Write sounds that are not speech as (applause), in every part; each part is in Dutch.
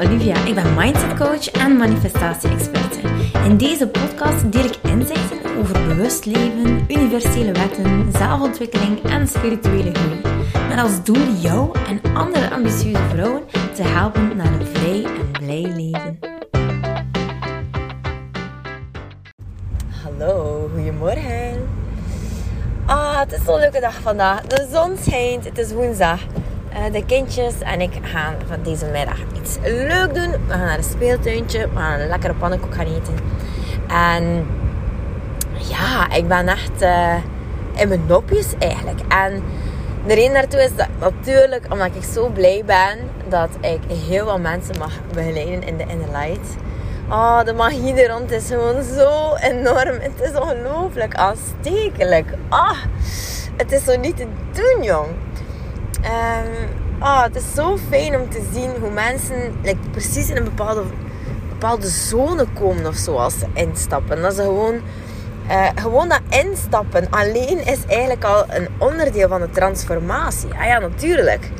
Olivia. Ik ben mindset coach en manifestatie-experte. In deze podcast deel ik inzichten over bewust leven, universele wetten, zelfontwikkeling en spirituele groei. Met als doel jou en andere ambitieuze vrouwen te helpen naar een vrij en blij leven. Hallo, goedemorgen. Ah, het is zo'n leuke dag vandaag. De zon schijnt, het is woensdag. Uh, de kindjes en ik gaan van deze middag iets leuk doen. We gaan naar een speeltuintje. We gaan een lekkere pannenkoek gaan eten. En ja, ik ben echt uh, in mijn nopjes eigenlijk. En de reden daartoe is dat natuurlijk omdat ik zo blij ben dat ik heel veel mensen mag begeleiden in de Inner Light. Oh, de magie er rond is gewoon zo enorm. Het is ongelooflijk aanstekelijk. Ah, het is zo niet te doen, jong. Um, het is zo fijn om te zien hoe mensen precies in een bepaalde, bepaalde zone komen of zo als ze instappen. Dat ze gewoon, uh, gewoon dat instappen alleen is eigenlijk al een onderdeel van de transformatie. Ah ja, natuurlijk.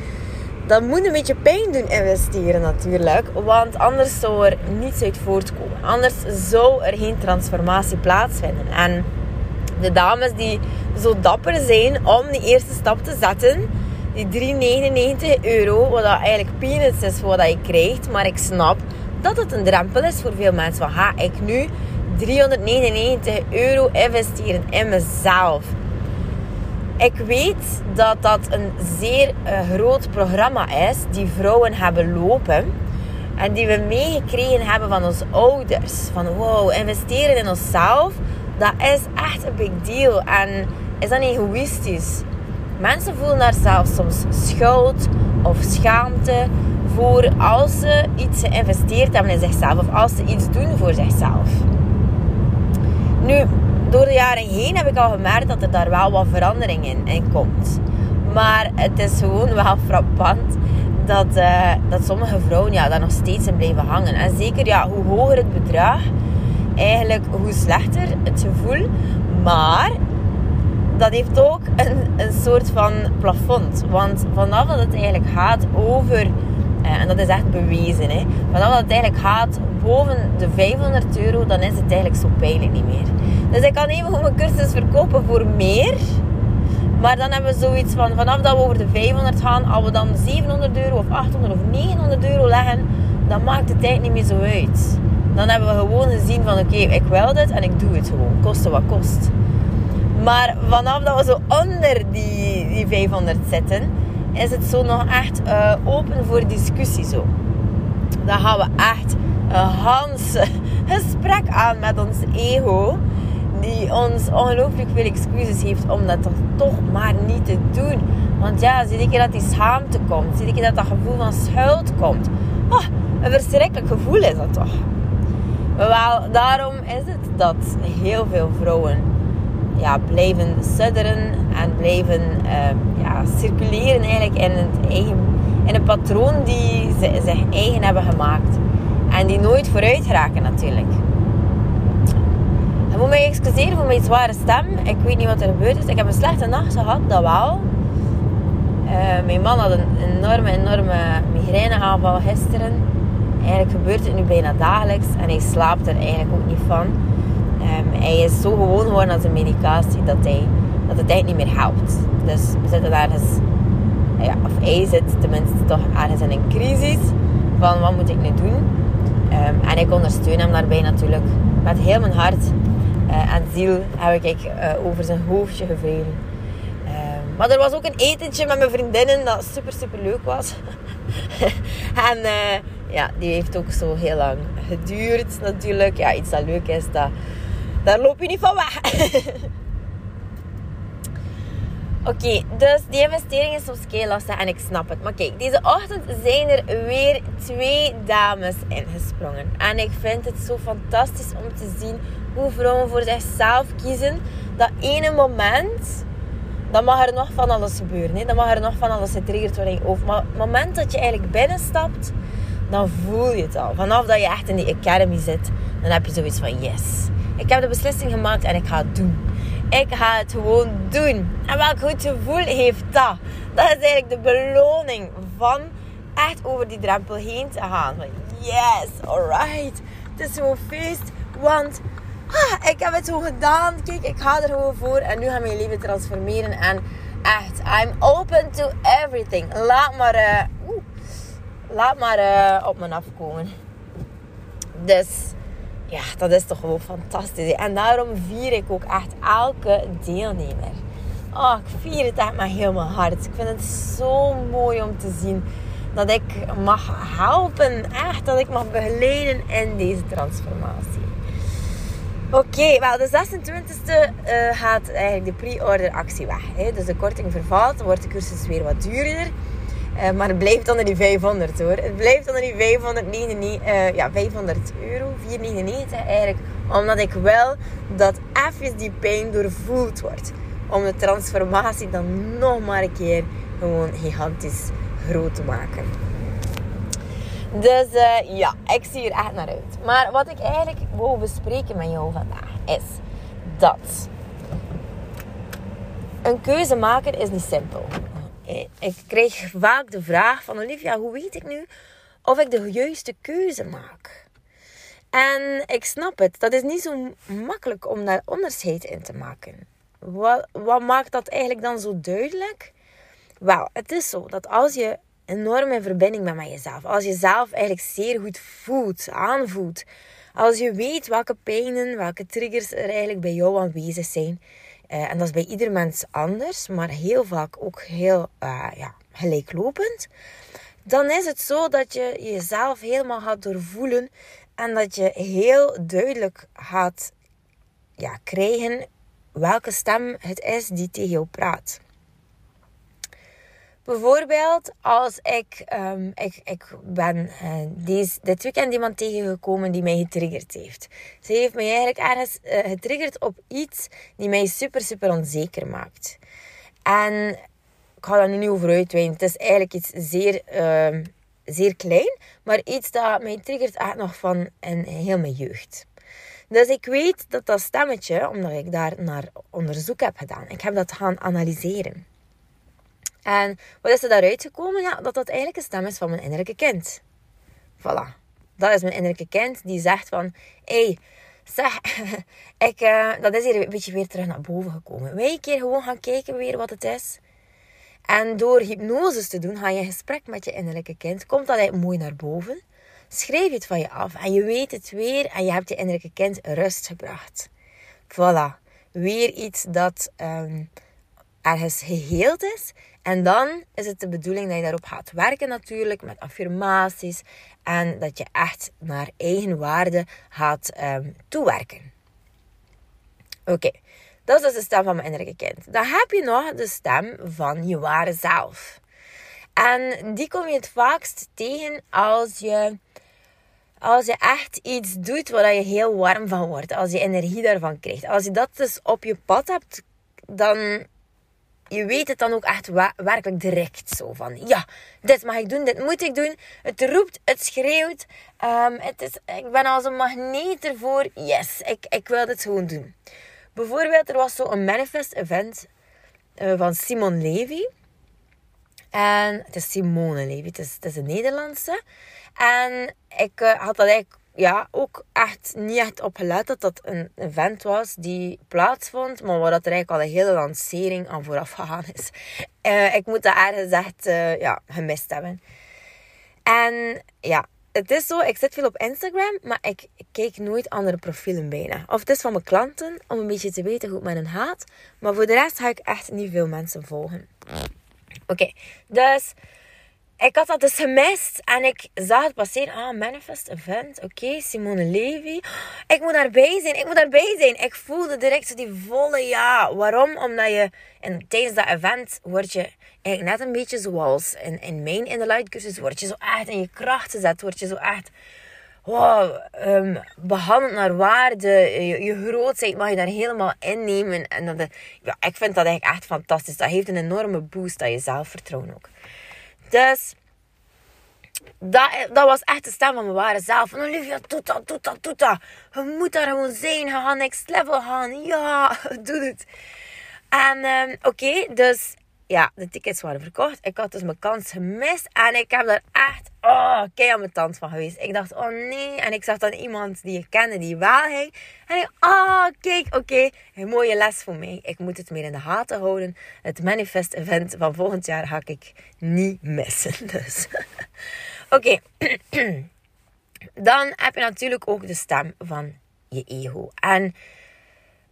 Dat moet een beetje pijn doen investeren natuurlijk, want anders zou er niets uit voortkomen. Anders zou er geen transformatie plaatsvinden. En de dames die zo dapper zijn om die eerste stap te zetten, die 3,99 euro, wat dat eigenlijk peanuts is voor wat je krijgt. Maar ik snap dat het een drempel is voor veel mensen. Van, ga ik nu 399 euro investeren in mezelf? Ik weet dat dat een zeer uh, groot programma is die vrouwen hebben lopen. En die we meegekregen hebben van onze ouders. Van wow, investeren in onszelf, dat is echt een big deal. En is dat niet egoïstisch? Mensen voelen daar zelfs soms schuld of schaamte voor als ze iets geïnvesteerd hebben in zichzelf of als ze iets doen voor zichzelf. Nu, door de jaren heen heb ik al gemerkt dat er daar wel wat verandering in, komt. Maar het is gewoon wel (laughs) frappant dat, uh, dat sommige vrouwen ja, daar nog steeds in blijven hangen. En zeker ja, hoe hoger het bedrag, eigenlijk hoe slechter het gevoel. Maar dat heeft ook een, een soort van plafond. Want vanaf dat het eigenlijk gaat over, eh, en dat is echt bewezen, hè, vanaf dat het eigenlijk gaat boven de 500 euro, dan is het eigenlijk zo pijnlijk niet meer. Dus ik kan even mijn cursus verkopen voor meer. Maar dan hebben we zoiets van, vanaf dat we over de 500 gaan, als we dan 700 euro of 800 of 900 euro leggen, dan maakt het tijd niet meer zo uit. Dan hebben we gewoon gezien van, oké, ik wil dit en ik doe het gewoon, koste wat kost. Maar vanaf dat we zo onder die, die 500 zitten, is het zo nog echt uh, open voor discussie zo. Dan gaan we echt een Hans (laughs) gesprek aan met ons ego. Die ons ongelooflijk veel excuses heeft om dat toch maar niet te doen. Want ja, zie ik dat die schaamte komt. Zie ik dat dat gevoel van schuld komt. Oh, een verschrikkelijk gevoel is dat toch. Wel, daarom is het dat heel veel vrouwen ja, blijven sudderen en blijven uh, ja, circuleren eigenlijk in, het eigen, in een patroon die ze zich eigen hebben gemaakt. En die nooit vooruit raken natuurlijk. Je moet mij excuseren voor mijn zware stem. Ik weet niet wat er gebeurd is. Ik heb een slechte nacht gehad, dat wel. Uh, mijn man had een enorme, enorme migraineaanval gisteren. Eigenlijk gebeurt het nu bijna dagelijks en hij slaapt er eigenlijk ook niet van. Um, hij is zo gewoon geworden aan zijn medicatie dat, hij, dat het eigenlijk niet meer helpt. Dus we zitten ergens, ja, of hij zit tenminste toch ergens in een crisis van wat moet ik nu doen. Um, en ik ondersteun hem daarbij natuurlijk met heel mijn hart uh, en ziel heb ik uh, over zijn hoofdje gevreden. Um, maar er was ook een etentje met mijn vriendinnen dat super super leuk was. (laughs) en uh, ja, die heeft ook zo heel lang geduurd natuurlijk. Ja, iets dat leuk is, dat daar loop je niet van weg. Oké, dus die investering is soms kei lastig en ik snap het. Maar kijk, deze ochtend zijn er weer twee dames ingesprongen. En ik vind het zo fantastisch om te zien hoe vrouwen voor zichzelf kiezen. Dat ene moment, dan mag er nog van alles gebeuren. Hè? Dan mag er nog van alles getriggerd worden in je Maar het moment dat je eigenlijk binnenstapt, dan voel je het al. Vanaf dat je echt in die academy zit, dan heb je zoiets van yes. Ik heb de beslissing gemaakt en ik ga het doen. Ik ga het gewoon doen. En welk goed gevoel heeft dat? Dat is eigenlijk de beloning van echt over die drempel heen te gaan. yes, alright. Het is gewoon feest, want ah, ik heb het zo gedaan. Kijk, ik ga er gewoon voor en nu gaat mijn leven transformeren. En echt, I'm open to everything. Laat maar, uh, laat maar uh, op me afkomen. Dus ja, dat is toch gewoon fantastisch. En daarom vier ik ook echt elke deelnemer. Oh, ik vier het echt maar helemaal hard. Ik vind het zo mooi om te zien dat ik mag helpen. Echt, dat ik mag begeleiden in deze transformatie. Oké, wel de 26e uh, gaat eigenlijk de pre-order actie weg. Hè? Dus de korting vervalt, wordt de cursus weer wat duurder. Uh, maar het blijft onder die 500 hoor. Het blijft onder die 599, uh, ja, 500 euro, 499 eigenlijk. Omdat ik wil dat even die pijn doorvoeld wordt. Om de transformatie dan nog maar een keer gewoon gigantisch groot te maken. Dus uh, ja, ik zie er echt naar uit. Maar wat ik eigenlijk wil bespreken met jou vandaag is dat een keuze maken is niet simpel. Ik krijg vaak de vraag van Olivia, hoe weet ik nu of ik de juiste keuze maak? En ik snap het, dat is niet zo makkelijk om daar onderscheid in te maken. Wat, wat maakt dat eigenlijk dan zo duidelijk? Wel, het is zo dat als je enorm in verbinding bent met jezelf, als je zelf eigenlijk zeer goed voelt, aanvoelt, als je weet welke pijnen, welke triggers er eigenlijk bij jou aanwezig zijn, uh, en dat is bij ieder mens anders, maar heel vaak ook heel uh, ja, gelijklopend, dan is het zo dat je jezelf helemaal gaat doorvoelen en dat je heel duidelijk gaat ja, krijgen welke stem het is die tegen jou praat. Bijvoorbeeld als ik, um, ik, ik ben uh, deze, dit weekend iemand tegengekomen die mij getriggerd heeft. Ze heeft mij eigenlijk ergens uh, getriggerd op iets die mij super, super onzeker maakt. En ik ga daar nu niet over uitweiden. Het is eigenlijk iets zeer, uh, zeer klein, maar iets dat mij triggert echt nog van een heel mijn jeugd. Dus ik weet dat dat stemmetje, omdat ik daar naar onderzoek heb gedaan, ik heb dat gaan analyseren. En wat is er daaruit gekomen? Ja, dat dat eigenlijk een stem is van mijn innerlijke kind. Voilà. Dat is mijn innerlijke kind die zegt van... Hey, zeg, (laughs) ik, uh, dat is hier een beetje weer terug naar boven gekomen. Wij een keer gewoon gaan kijken weer wat het is. En door hypnoses te doen, ga je in gesprek met je innerlijke kind. Komt dat eigenlijk mooi naar boven. Schrijf je het van je af. En je weet het weer. En je hebt je innerlijke kind rust gebracht. Voilà. Weer iets dat um, ergens geheeld is. En dan is het de bedoeling dat je daarop gaat werken natuurlijk, met affirmaties. En dat je echt naar eigen waarde gaat um, toewerken. Oké, dat is dus de stem van mijn innerlijke kind. Dan heb je nog de stem van je ware zelf. En die kom je het vaakst tegen als je, als je echt iets doet waar je heel warm van wordt. Als je energie daarvan krijgt. Als je dat dus op je pad hebt, dan je weet het dan ook echt werkelijk direct zo van, ja, dit mag ik doen, dit moet ik doen. Het roept, het schreeuwt. Um, het is, ik ben als een magneet ervoor. Yes, ik, ik wil dit gewoon doen. Bijvoorbeeld, er was zo een manifest event uh, van Simon Levy. En het is Simone Levy, het is, het is een Nederlandse. En ik uh, had dat eigenlijk ja, ook echt niet echt op gelet dat dat een event was die plaatsvond, maar waar dat er eigenlijk al een hele lancering aan vooraf gegaan is. Uh, ik moet dat ergens echt uh, ja, gemist hebben. En ja, het is zo, ik zit veel op Instagram, maar ik, ik kijk nooit andere profielen bijna. Of het is van mijn klanten, om een beetje te weten hoe het met hen gaat. Maar voor de rest ga ik echt niet veel mensen volgen. Oké, dus ik had dat dus gemist en ik zag het passeren. Ah, Manifest Event. Oké, Simone Levy. Ik moet daarbij zijn. Ik moet daarbij zijn. Ik voelde direct die volle ja. Waarom? Omdat je en tijdens dat event word je eigenlijk net een beetje zoals in, in mijn in de light cursus. Word je zo echt in je kracht gezet. Word je zo echt wow, um, behandeld naar waarde. Je, je grootheid mag je daar helemaal innemen. En dat, ja, ik vind dat eigenlijk echt fantastisch. Dat heeft een enorme boost aan je zelfvertrouwen ook. Dus dat, dat was echt de stem van mijn ware zelf. Van Olivia, doe dat, doe dat, doe dat. Je moet daar gewoon zijn. Je gaat next level gaan. Ja, (laughs) doe het. En um, oké, dus ja, de tickets waren verkocht. Ik had dus mijn kans gemist. En ik heb daar echt, oh, kei aan mijn tand van geweest. Ik dacht, oh nee. En ik zag dan iemand die ik kende, die wel ging. En ik, oh, kijk, oké. Een mooie les voor mij. Ik moet het meer in de gaten houden. Het Manifest Event van volgend jaar ga ik niet missen. (laughs) Dus, oké. (clears throat) dan heb je natuurlijk ook de stem van je ego. En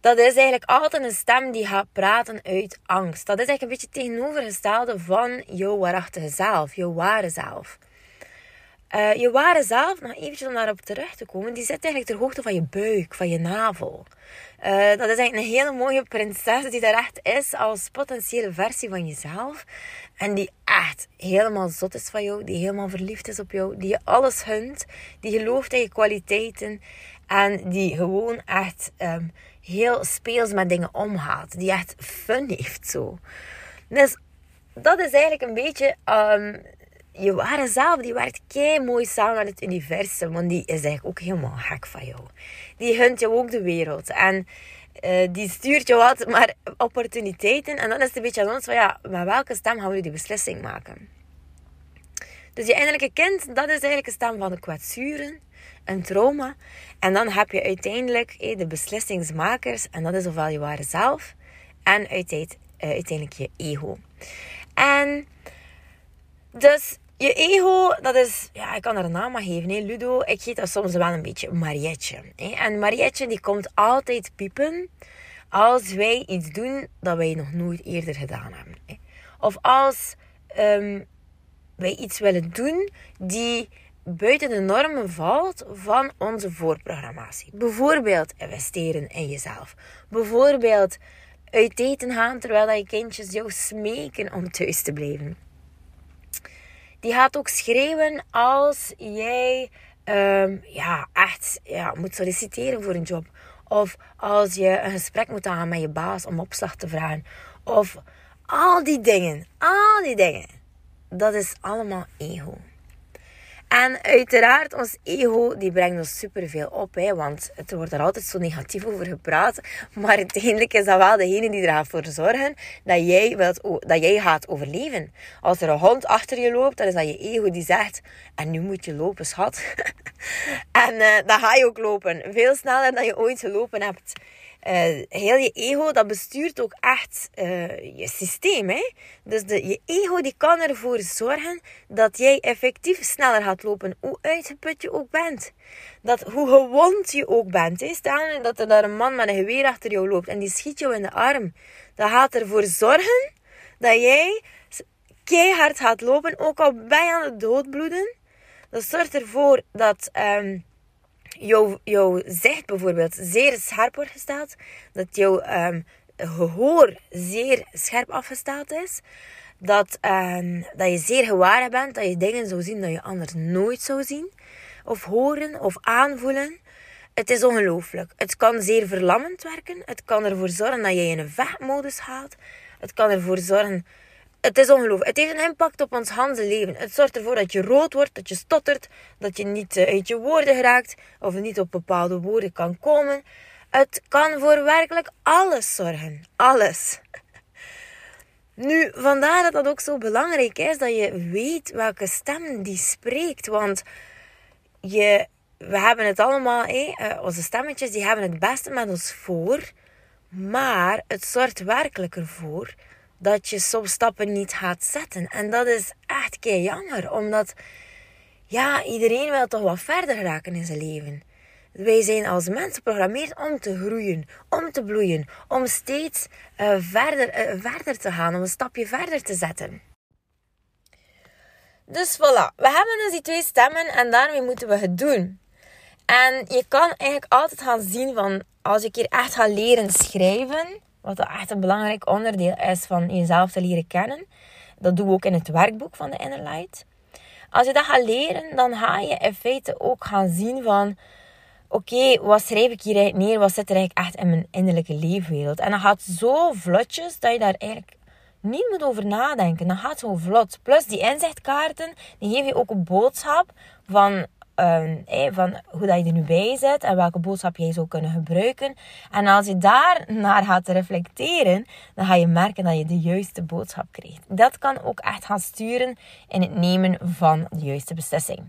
dat is eigenlijk altijd een stem die gaat praten uit angst. Dat is eigenlijk een beetje tegenovergestelde van jouw waarachtige zelf, jouw ware zelf. Uh, je ware zelf, nog eventjes om daarop terug te komen, die zit eigenlijk ter hoogte van je buik, van je navel. Uh, dat is eigenlijk een hele mooie prinses die daar echt is als potentiële versie van jezelf. En die echt helemaal zot is van jou, die helemaal verliefd is op jou, die je alles hunt, die gelooft in je kwaliteiten en die gewoon echt um, heel speels met dingen omgaat. Die echt fun heeft zo. Dus dat is eigenlijk een beetje... Um, je ware zelf, die werkt kei mooi samen met het universum. Want die is eigenlijk ook helemaal gek van jou. Die hunt jou ook de wereld. En uh, die stuurt jou altijd maar opportuniteiten. En dan is het een beetje aan ons van ja, met welke stem gaan we die beslissing maken? Dus je innerlijke kind, dat is eigenlijk een stem van de kwetsuren, een trauma. En dan heb je uiteindelijk de beslissingsmakers, en dat is ofwel je ware zelf, en eh, uiteindelijk je ego. En dus je ego, dat is, ja, ik kan er een naam aan geven, hè, Ludo. Ik heet dat soms wel een beetje Marietje. En Marietje die komt altijd piepen als wij iets doen dat wij nog nooit eerder gedaan hebben. Of als um, wij iets willen doen die buiten de normen valt van onze voorprogrammatie. Bijvoorbeeld investeren in jezelf. Bijvoorbeeld uit eten gaan terwijl je kindjes jou smeken om thuis te blijven. Die gaat ook schreeuwen als jij ehm, ja, echt ja, moet solliciteren voor een job. Of als je een gesprek moet aan met je baas om opslag te vragen. Of al die dingen. Al die dingen dat is allemaal ego. En uiteraard, ons ego die brengt ons superveel op. Hè, want het wordt er altijd zo negatief over gepraat. Maar uiteindelijk is dat wel degene die ervoor zorgen dat jij, wilt, dat jij gaat overleven. Als er een hond achter je loopt, dan is dat je ego die zegt... En nu moet je lopen, schat. (laughs) en uh, dan ga je ook lopen. Veel sneller dan je ooit gelopen hebt. Uh, heel je ego, dat bestuurt ook echt uh, je systeem. Hè? Dus de, je ego die kan ervoor zorgen dat jij effectief sneller gaat lopen, hoe uitgeput je ook bent. Dat hoe gewond je ook bent. Hè? Stel dat er daar een man met een geweer achter jou loopt en die schiet jou in de arm. Dat gaat ervoor zorgen dat jij keihard gaat lopen, ook al ben je aan het doodbloeden. Dat zorgt ervoor dat... Um, jouw, jouw zicht bijvoorbeeld zeer scherp wordt gesteld. Dat jouw um, gehoor zeer scherp afgesteld is. Dat, um, dat je zeer gewaar bent. Dat je dingen zou zien dat je anders nooit zou zien. Of horen of aanvoelen. Het is ongelooflijk. Het kan zeer verlammend werken. Het kan ervoor zorgen dat je in een vechtmodus gaat. Het kan ervoor zorgen het is ongelooflijk. Het heeft een impact op ons hele leven. Het zorgt ervoor dat je rood wordt, dat je stottert, dat je niet eh, uit je woorden geraakt of niet op bepaalde woorden kan komen. Het kan voor werkelijk alles zorgen. Alles. (laughs) Nu, vandaar dat dat ook zo belangrijk is dat je weet welke stem die spreekt. Want je, we hebben het allemaal, eh, onze stemmetjes, die hebben het beste met ons voor. Maar het zorgt werkelijk ervoor dat je soms stappen niet gaat zetten. En dat is echt kei jammer, omdat ja, iedereen wil toch wat verder raken in zijn leven. Wij zijn als mensen geprogrammeerd om te groeien, om te bloeien, om steeds uh, verder, uh, verder te gaan, om een stapje verder te zetten. Dus voilà, we hebben dus die twee stemmen en daarmee moeten we het doen. En je kan eigenlijk altijd gaan zien van, als ik hier echt ga leren schrijven, wat echt een belangrijk onderdeel is van jezelf te leren kennen. Dat doen we ook in het werkboek van de Inner Light. Als je dat gaat leren, dan ga je in feite ook gaan zien van... Oké, wat schrijf ik hier neer? Wat zit er eigenlijk echt in mijn innerlijke leefwereld? En dat gaat zo vlotjes dat je daar eigenlijk niet moet over nadenken. Dat gaat zo vlot. Plus die inzichtkaarten, die geven je ook een boodschap van uh, van hoe dat je er nu bij zit en welke boodschap jij zou kunnen gebruiken. En als je daar naar gaat reflecteren, dan ga je merken dat je de juiste boodschap krijgt. Dat kan ook echt gaan sturen in het nemen van de juiste beslissing.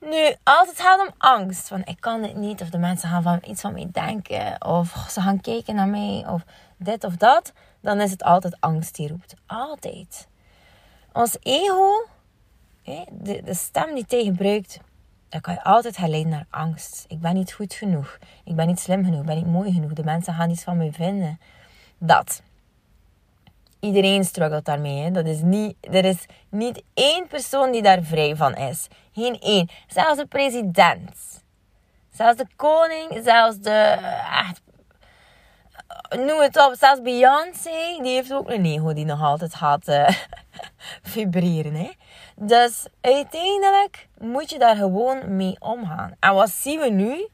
Nu, als het gaat om angst, van ik kan het niet, of de mensen gaan van iets van mij denken, of ze gaan kijken naar mij, of dit of dat, dan is het altijd angst die roept. Altijd. Ons ego, de, de stem die tegen gebruikt, dan kan je altijd herleiden naar angst. Ik ben niet goed genoeg. Ik ben niet slim genoeg. Ik ben niet mooi genoeg. De mensen gaan iets van mij vinden. Dat. Iedereen struggelt daarmee. Dat is niet, er is niet één persoon die daar vrij van is. Geen één. Zelfs de president. Zelfs de koning. Zelfs de... Noem het op. Zelfs Beyoncé. Die heeft ook een ego die nog altijd gaat uh, (laughs) vibreren. Hè? Dus uiteindelijk moet je daar gewoon mee omgaan. En wat zien we nu?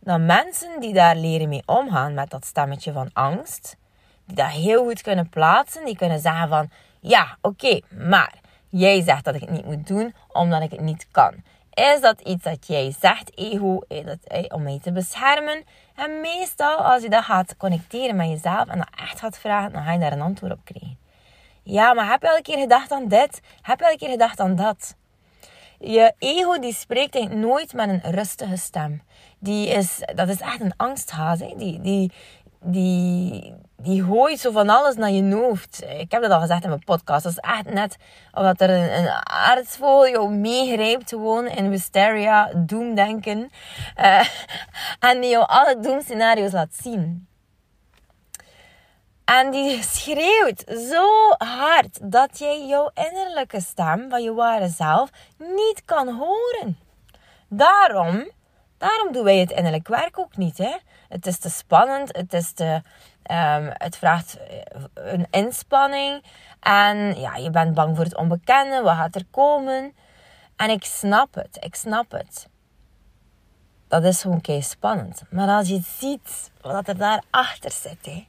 Dat mensen die daar leren mee omgaan met dat stemmetje van angst die dat heel goed kunnen plaatsen. Die kunnen zeggen van, ja, oké, maar jij zegt dat ik het niet moet doen omdat ik het niet kan. Is dat iets dat jij zegt, ego, dat, om mij te beschermen? En meestal, als je dat gaat connecteren met jezelf en dat echt gaat vragen, dan ga je daar een antwoord op krijgen. Ja, maar heb je een keer gedacht aan dit? Heb je een keer gedacht aan dat? Je ego die spreekt nooit met een rustige stem. Die is, dat is echt een angsthaas. Die, die, die, die gooit zo van alles naar je hoofd. Ik heb dat al gezegd in mijn podcast. Dat is echt net omdat er een, een aardsvogel jou meegrijpt gewoon in wisteria, doemdenken. Uh, en die jou alle doemscenario's laat zien. En die schreeuwt zo hard dat jij jouw innerlijke stem van je ware zelf niet kan horen. Daarom, daarom doen wij het innerlijk werk ook niet. Hè? Het is te spannend. Het, is te, um, het vraagt eh, een inspanning. En ja, je bent bang voor het onbekende. Wat gaat er komen? En ik snap het. Ik snap het. Dat is gewoon kei spannend. Maar als je ziet wat er daarachter zit, hè,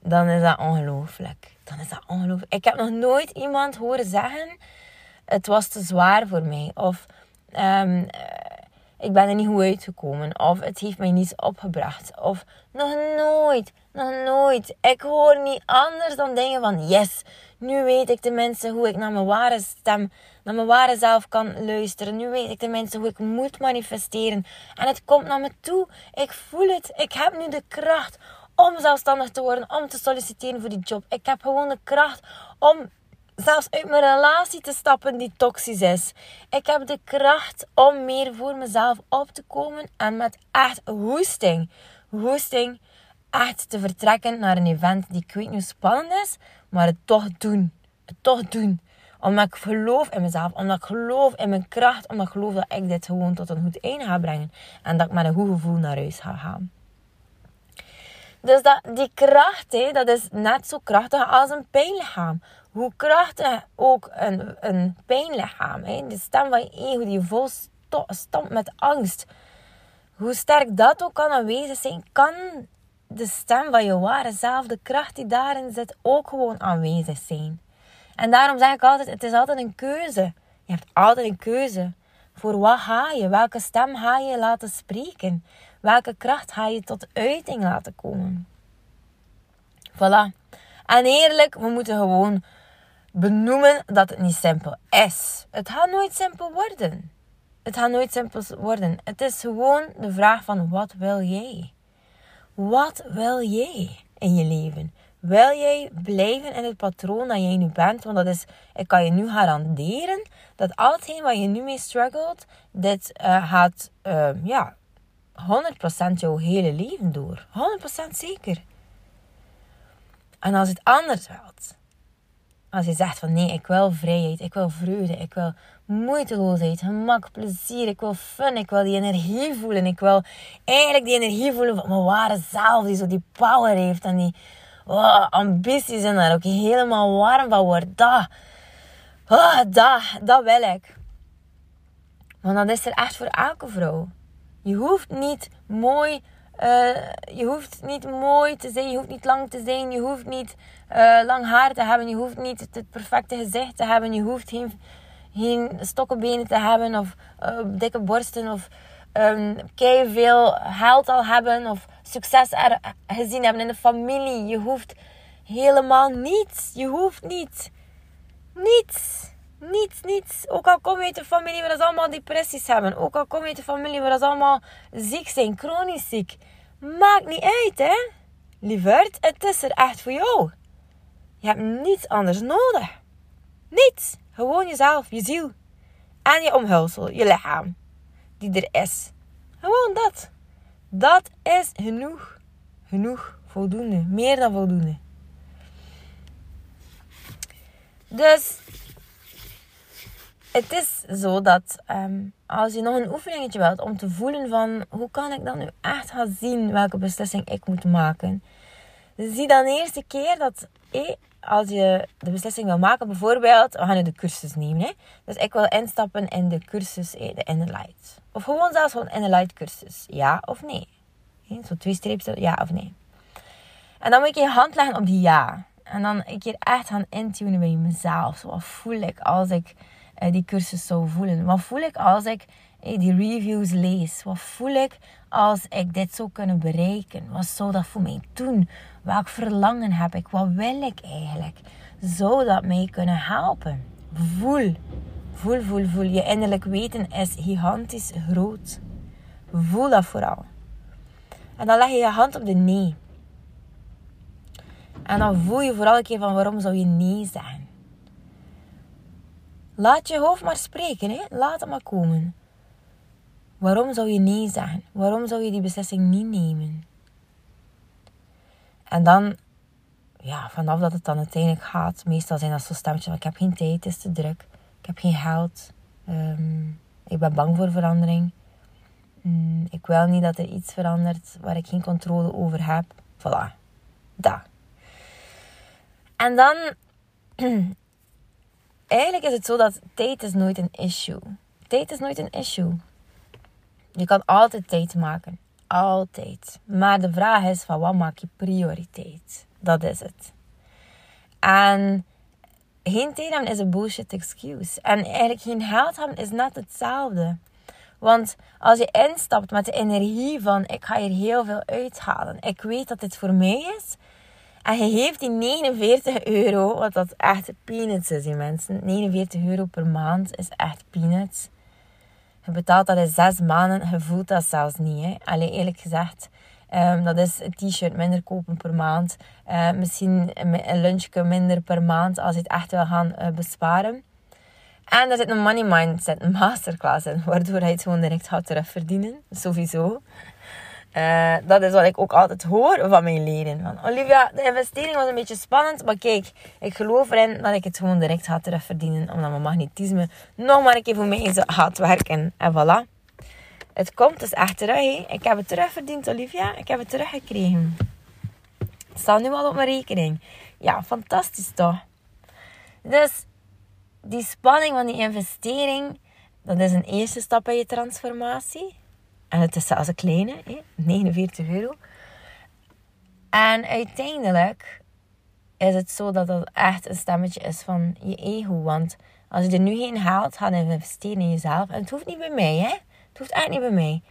dan is dat ongelooflijk. Dan is dat ongelooflijk. Ik heb nog nooit iemand horen zeggen: het was te zwaar voor mij. Of um, ik ben er niet goed uitgekomen. Of het heeft mij niets opgebracht. Of nog nooit, nog nooit. Ik hoor niet anders dan dingen van yes. Nu weet ik tenminste hoe ik naar mijn ware stem, naar mijn ware zelf kan luisteren. Nu weet ik tenminste hoe ik moet manifesteren. En het komt naar me toe. Ik voel het. Ik heb nu de kracht om zelfstandig te worden, om te solliciteren voor die job. Ik heb gewoon de kracht om zelfs uit mijn relatie te stappen die toxisch is. Ik heb de kracht om meer voor mezelf op te komen en met echt hoesting, hoesting, echt te vertrekken naar een event die ik weet niet spannend is, maar het toch doen. Het toch doen. Omdat ik geloof in mezelf, omdat ik geloof in mijn kracht, omdat ik geloof dat ik dit gewoon tot een goed einde ga brengen en dat ik met een goed gevoel naar huis ga gaan. Dus dat, die kracht, hé, dat is net zo krachtig als een pijnlichaam hoe krachtig ook een, een pijnlichaam, hè, de stem van je ego die vol stampt met angst, hoe sterk dat ook kan aanwezig zijn, kan de stem van je ware zelf, de kracht die daarin zit, ook gewoon aanwezig zijn. En daarom zeg ik altijd, het is altijd een keuze. Je hebt altijd een keuze. Voor wat ga je? Welke stem ga je laten spreken? Welke kracht ga je tot uiting laten komen? Voilà. En eerlijk, we moeten gewoon benoemen dat het niet simpel is. Het gaat nooit simpel worden. Het gaat nooit simpel worden. Het is gewoon de vraag van wat wil jij? Wat wil jij in je leven? Wil jij blijven in het patroon dat jij nu bent? Want dat is, ik kan je nu garanderen dat al hetgeen wat je nu mee struggelt, dit uh, gaat, uh, ja, 100% jouw hele leven door. 100% zeker. En als het anders wilt, als je zegt van nee, ik wil vrijheid, ik wil vreugde, ik wil moeiteloosheid, gemak, plezier, ik wil fun, ik wil die energie voelen. Ik wil eigenlijk die energie voelen van mijn ware zelf, die zo die power heeft en die oh, ambities en daar ook helemaal warm van wordt. Dat, oh, dat, dat wil ik. Want dat is er echt voor elke vrouw. Je hoeft niet mooi uh, je hoeft niet mooi te zijn, je hoeft niet lang te zijn, je hoeft niet uh, lang haar te hebben, je hoeft niet het perfecte gezicht te hebben, je hoeft geen, geen stokkenbenen te hebben of uh, dikke borsten of um, veel geld al hebben of succes er gezien hebben in de familie. Je hoeft helemaal niets. Je hoeft niet. Niets. Niets, niets. Ook al kom je uit een familie waar ze allemaal depressies hebben. Ook al kom je uit een familie waar ze allemaal ziek zijn, chronisch ziek. Maakt niet uit, hè. Lieverd, het is er echt voor jou. Je hebt niets anders nodig. Niets. Gewoon jezelf, je ziel. En je omhulsel, je lichaam. Die er is. Gewoon dat. Dat is genoeg. Genoeg. Voldoende. Meer dan voldoende. Dus het is zo dat ehm, als je nog een oefeningetje wilt om te voelen van hoe kan ik dan nu echt gaan zien welke beslissing ik moet maken. Zie dan de eerste keer dat als je de beslissing wil maken, bijvoorbeeld, we gaan nu de cursus nemen. Hè? Dus ik wil instappen in de cursus, de Inner Light. Of gewoon zelfs gewoon Inner Light cursus. Ja of nee? Zo twee streepjes, ja of nee. En dan moet je je hand leggen op die ja. En dan een keer echt gaan intunen bij mezelf. Wat voel ik als ik uh, die cursus zou voelen? Wat voel ik als ik die reviews lees? Wat voel ik als ik dit zou kunnen bereiken? Wat zou dat voor mij doen? Welk verlangen heb ik? Wat wil ik eigenlijk? Zou dat mij kunnen helpen? Voel. Voel, voel, voel. Je innerlijk weten is gigantisch groot. Voel dat vooral. En dan leg je je hand op de nee. En dan voel je vooral een keer van waarom zou je nee zeggen. Laat je hoofd maar spreken, hè? laat het maar komen. Waarom zou je nee zeggen? Waarom zou je die beslissing niet nemen? En dan, ja, vanaf dat het dan uiteindelijk gaat, meestal zijn dat zo'n stemmetjes van ik heb geen tijd, het is te druk, ik heb geen geld, ehm, ik ben bang voor verandering, mm, ik wil niet dat er iets verandert waar ik geen controle over heb. Voilà, dat. En dan, (clears throat) eigenlijk is het zo dat tijd is nooit een issue. Tijd is nooit een issue. Je kan altijd tijd maken. Altijd. Maar de vraag is van wat maak je prioriteit? Dat is het. En geen tijd hebben is een bullshit excuse. En eigenlijk geen geld hebben is net hetzelfde. Want als je instapt met de energie van ik ga hier heel veel uithalen. Ik weet dat dit voor mij is. En je geeft die 49 euro, wat dat echt peanuts is, die mensen. 49 euro per maand is echt peanuts. Je betaalt dat in zes maanden. Je voelt dat zelfs niet. Hè. Eerlijk gezegd. Um, dat is een t-shirt minder kopen per maand. Uh, misschien een lunchje minder per maand als je het echt wil gaan uh, besparen. En er zit een money mindset masterclass in, waardoor hij het gewoon direct gaat terugverdienen. Sowieso. Uh, dat is wat ik ook altijd hoor van mijn leden. Van, Olivia, de investering was een beetje spannend, maar kijk, ik geloof erin dat ik het gewoon direct ga terugverdienen, omdat mijn magnetisme nog maar een keer voor mij gaat werken. En voilà. Het komt dus echt terug. Ik heb het terugverdiend, Olivia. Ik heb het teruggekregen. Het staat nu al op mijn rekening. Ja, fantastisch toch? Dus die spanning van die investering, dat is een eerste stap in je transformatie. En het is zelfs een kleine, 49 euro. En uiteindelijk is het zo dat dat echt een stemmetje is van je ego. Want als je er nu geen haalt, ga je investeren in jezelf. En het hoeft niet bij mij, hè. Het hoeft echt niet bij mij.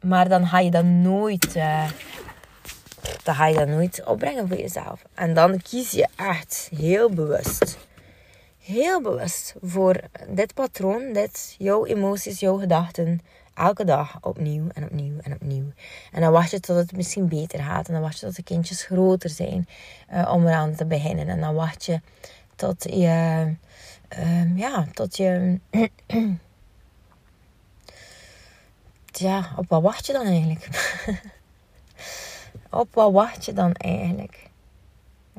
Maar dan ga je dat nooit... Uh, dan ga je dat nooit opbrengen voor jezelf. En dan kies je echt heel bewust. Heel bewust voor dit patroon, dit, jouw emoties, jouw gedachten elke dag opnieuw en opnieuw en opnieuw. En dan wacht je tot het misschien beter gaat. En dan wacht je tot de kindjes groter zijn uh, om eraan te beginnen. En dan wacht je tot je, uh, ja, tot je, (clears throat) ja, op wat wacht je dan eigenlijk? (laughs) op wat wacht je dan eigenlijk?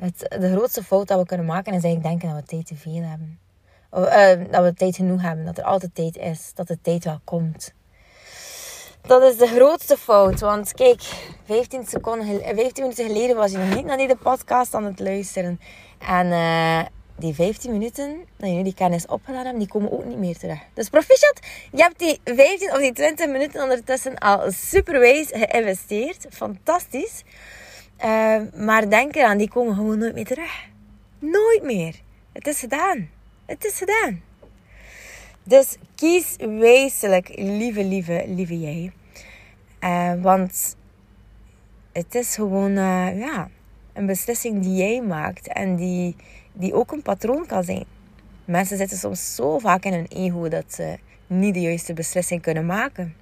Het, de grootste fout dat we kunnen maken is eigenlijk denken dat we tijd te veel hebben. Uh, dat we tijd genoeg hebben, dat er altijd tijd is, dat de tijd wel komt. Dat is de grootste fout. Want kijk, 15, seconden, 15 minuten geleden was je nog niet naar die podcast aan het luisteren. En uh, die 15 minuten dat jullie die kennis opgedaan hebben, die komen ook niet meer terug. Dus proficiat, je hebt die 15 of die 20 minuten ondertussen al superwijs geïnvesteerd. Fantastisch. Uh, maar denk eraan, die komen gewoon nooit meer terug. Nooit meer. Het is gedaan. Het is gedaan. Dus kies wezenlijk, lieve, lieve, lieve jij. Uh, want het is gewoon uh, ja, een beslissing die jij maakt en die, die ook een patroon kan zijn. Mensen zitten soms zo vaak in hun ego dat ze niet de juiste beslissing kunnen maken.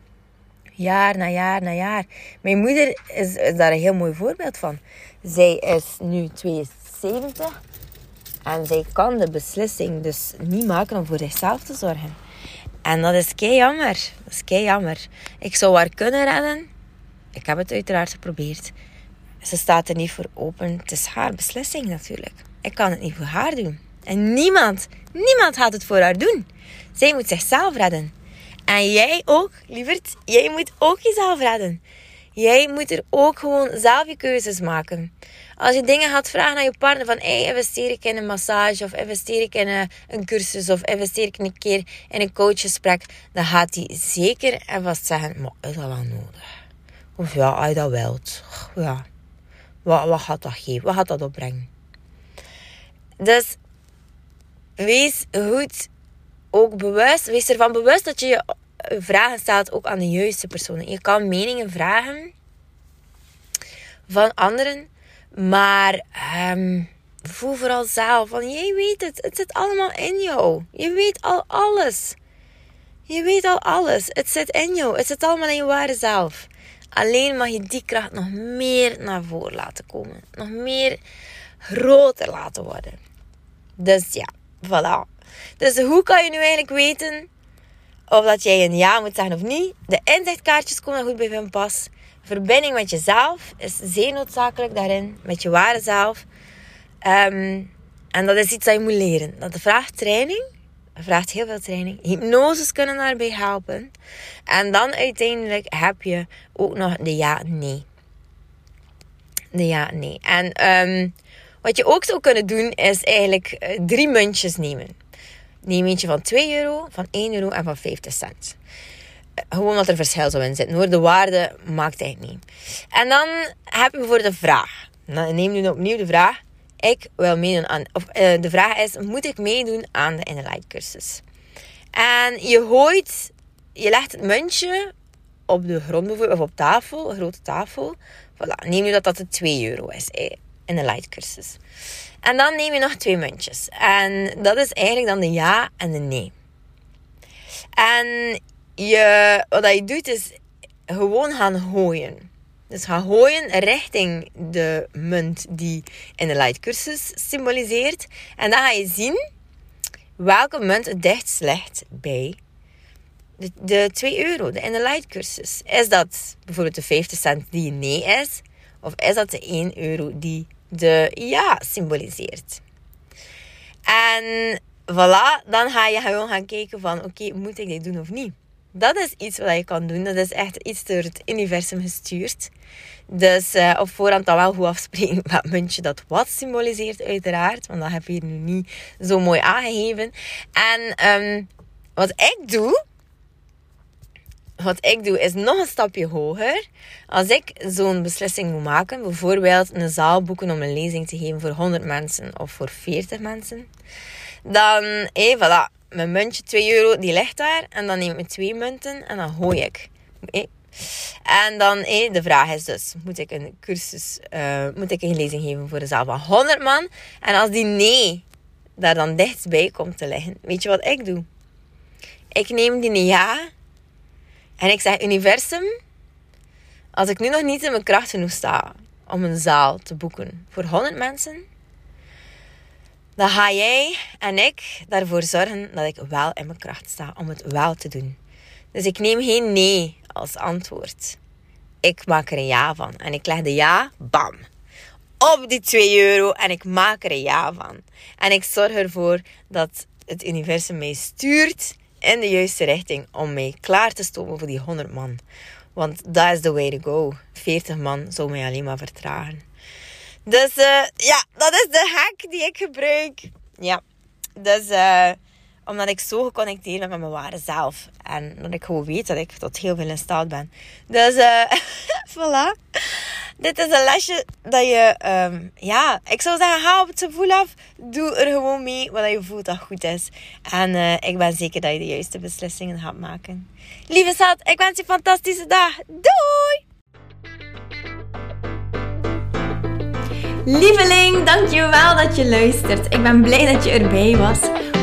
Jaar na jaar na jaar. Mijn moeder is, is daar een heel mooi voorbeeld van. Zij is nu 72 en zij kan de beslissing dus niet maken om voor zichzelf te zorgen. En dat is kei jammer. Dat is kei jammer. Ik zou haar kunnen redden. Ik heb het uiteraard geprobeerd. Ze staat er niet voor open. Het is haar beslissing natuurlijk. Ik kan het niet voor haar doen. En niemand, niemand gaat het voor haar doen. Zij moet zichzelf redden. En jij ook, lieverd, jij moet ook jezelf redden. Jij moet er ook gewoon zelf je keuzes maken. Als je dingen gaat vragen aan je partner van hey, investeer ik in een massage of investeer ik in een, een cursus of investeer ik een keer in een coachgesprek, dan gaat hij zeker en vast zeggen, maar is dat wel nodig? Of ja, als je dat wilt. Ja, wat, wat gaat dat geven? Wat gaat dat opbrengen? Dus wees goed ook bewust, wees ervan bewust dat je je vragen stelt ook aan de juiste personen. Je kan meningen vragen van anderen, maar um, voel vooral zelf van jij weet het, het zit allemaal in jou. Je weet al alles. Je weet al alles. Het zit in jou. Het zit allemaal in je ware zelf. Alleen mag je die kracht nog meer naar voren laten komen. Nog meer groter laten worden. Dus ja, voilà. Dus hoe kan je nu eigenlijk weten of dat jij een ja moet zeggen of niet? De inzichtkaartjes komen goed bij hun pas. Verbinding met jezelf is zeer noodzakelijk daarin. Met je ware zelf. Ehm, en dat is iets dat je moet leren. Dat vraagt training. Dat vraagt heel veel training. Hypnoses kunnen daarbij helpen. En dan uiteindelijk heb je ook nog de ja-nee. De ja-nee. En um, wat je ook zou kunnen doen, is eigenlijk eh, drie muntjes nemen. Neem eentje van 2 euro, van 1 euro en van 50 cent. Eh, gewoon dat er verschil zou in hoor. De waarde maakt eigenlijk niet. En dan heb je voor de vraag. neem nu opnieuw de vraag. Ik wil meedoen aan... Of uh, de vraag is, moet ik meedoen aan de Inner cursus? En je gooit... Je legt het muntje op de grond bijvoorbeeld, of op tafel, een grote tafel. Voilà. Neem nu dat dat de 2 euro is in de light cursus. En dan neem je nog twee muntjes. En dat is eigenlijk dan de ja en de nee. En je, wat je doet is gewoon gaan gooien. Dus ga gooien richting de munt die in de light cursus symboliseert. En dan ga je zien welke munt het dichtst ligt bij de, de 2 euro, de in de light cursus. Is dat bijvoorbeeld de 50 cent die nee is? Of is dat de 1 euro die de ja symboliseert. En voilà, dan ga je gewoon gaan kijken van oké, moet ik dit doen of niet? Dat is iets wat je kan doen. Dat is echt iets door het universum gestuurd. Dus uh, op voorhand dan wel goed afspreken (laughs) wat muntje dat wat symboliseert uiteraard. Want dat heb je hier nu niet zo mooi aangegeven. En um, wat ik doe, wat ik doe is nog een stapje hoger. Als ik zo'n beslissing moet maken, bijvoorbeeld een zaal boeken om een lezing te geven voor 100 mensen of voor 40 mensen, dan, hé, voilà, mijn muntje 2 euro, die ligt daar. En dan neem ik twee munten en dan gooi ik. En dan, hé, de vraag is dus, moet ik een cursus, uh, moet ik een lezing geven voor een zaal van 100 man? En als die nee daar dan dichtstbij komt te liggen, weet je wat ik doe? Ik neem die ja en ik zeg, universum, als ik nu nog niet in mijn kracht genoeg sta om een zaal te boeken voor 100 mensen, dan ga jij en ik daarvoor zorgen dat ik wel in mijn kracht sta om het wel te doen. Dus ik neem geen nee als antwoord. Ik maak er een ja van. En ik leg de ja, bam, op die 2 euro en ik maak er een ja van. En ik zorg ervoor dat het universum mij stuurt in de juiste richting om mij klaar te stomen voor die 100 man. Want dat is the way to go. 40 man zou mij alleen maar vertragen. Dus uh, ja, dat is de hack die ik gebruik. Ja, dus uh, omdat ik zo geconnecteerd ben met mijn ware zelf. En dat ik gewoon weet dat ik tot heel veel in staat ben. Dus uh, (laughs) voilà. Dit is een lesje dat je, ehm, ja, ik zou zeggen, haal op het gevoel af. Doe er gewoon mee wat je voelt dat goed is. En uh, ik ben zeker dat je de juiste beslissingen gaat maken. Lieve schat, ik wens je een fantastische dag. Doei! Lieveling, dankjewel dat je luistert. Ik ben blij dat je erbij was.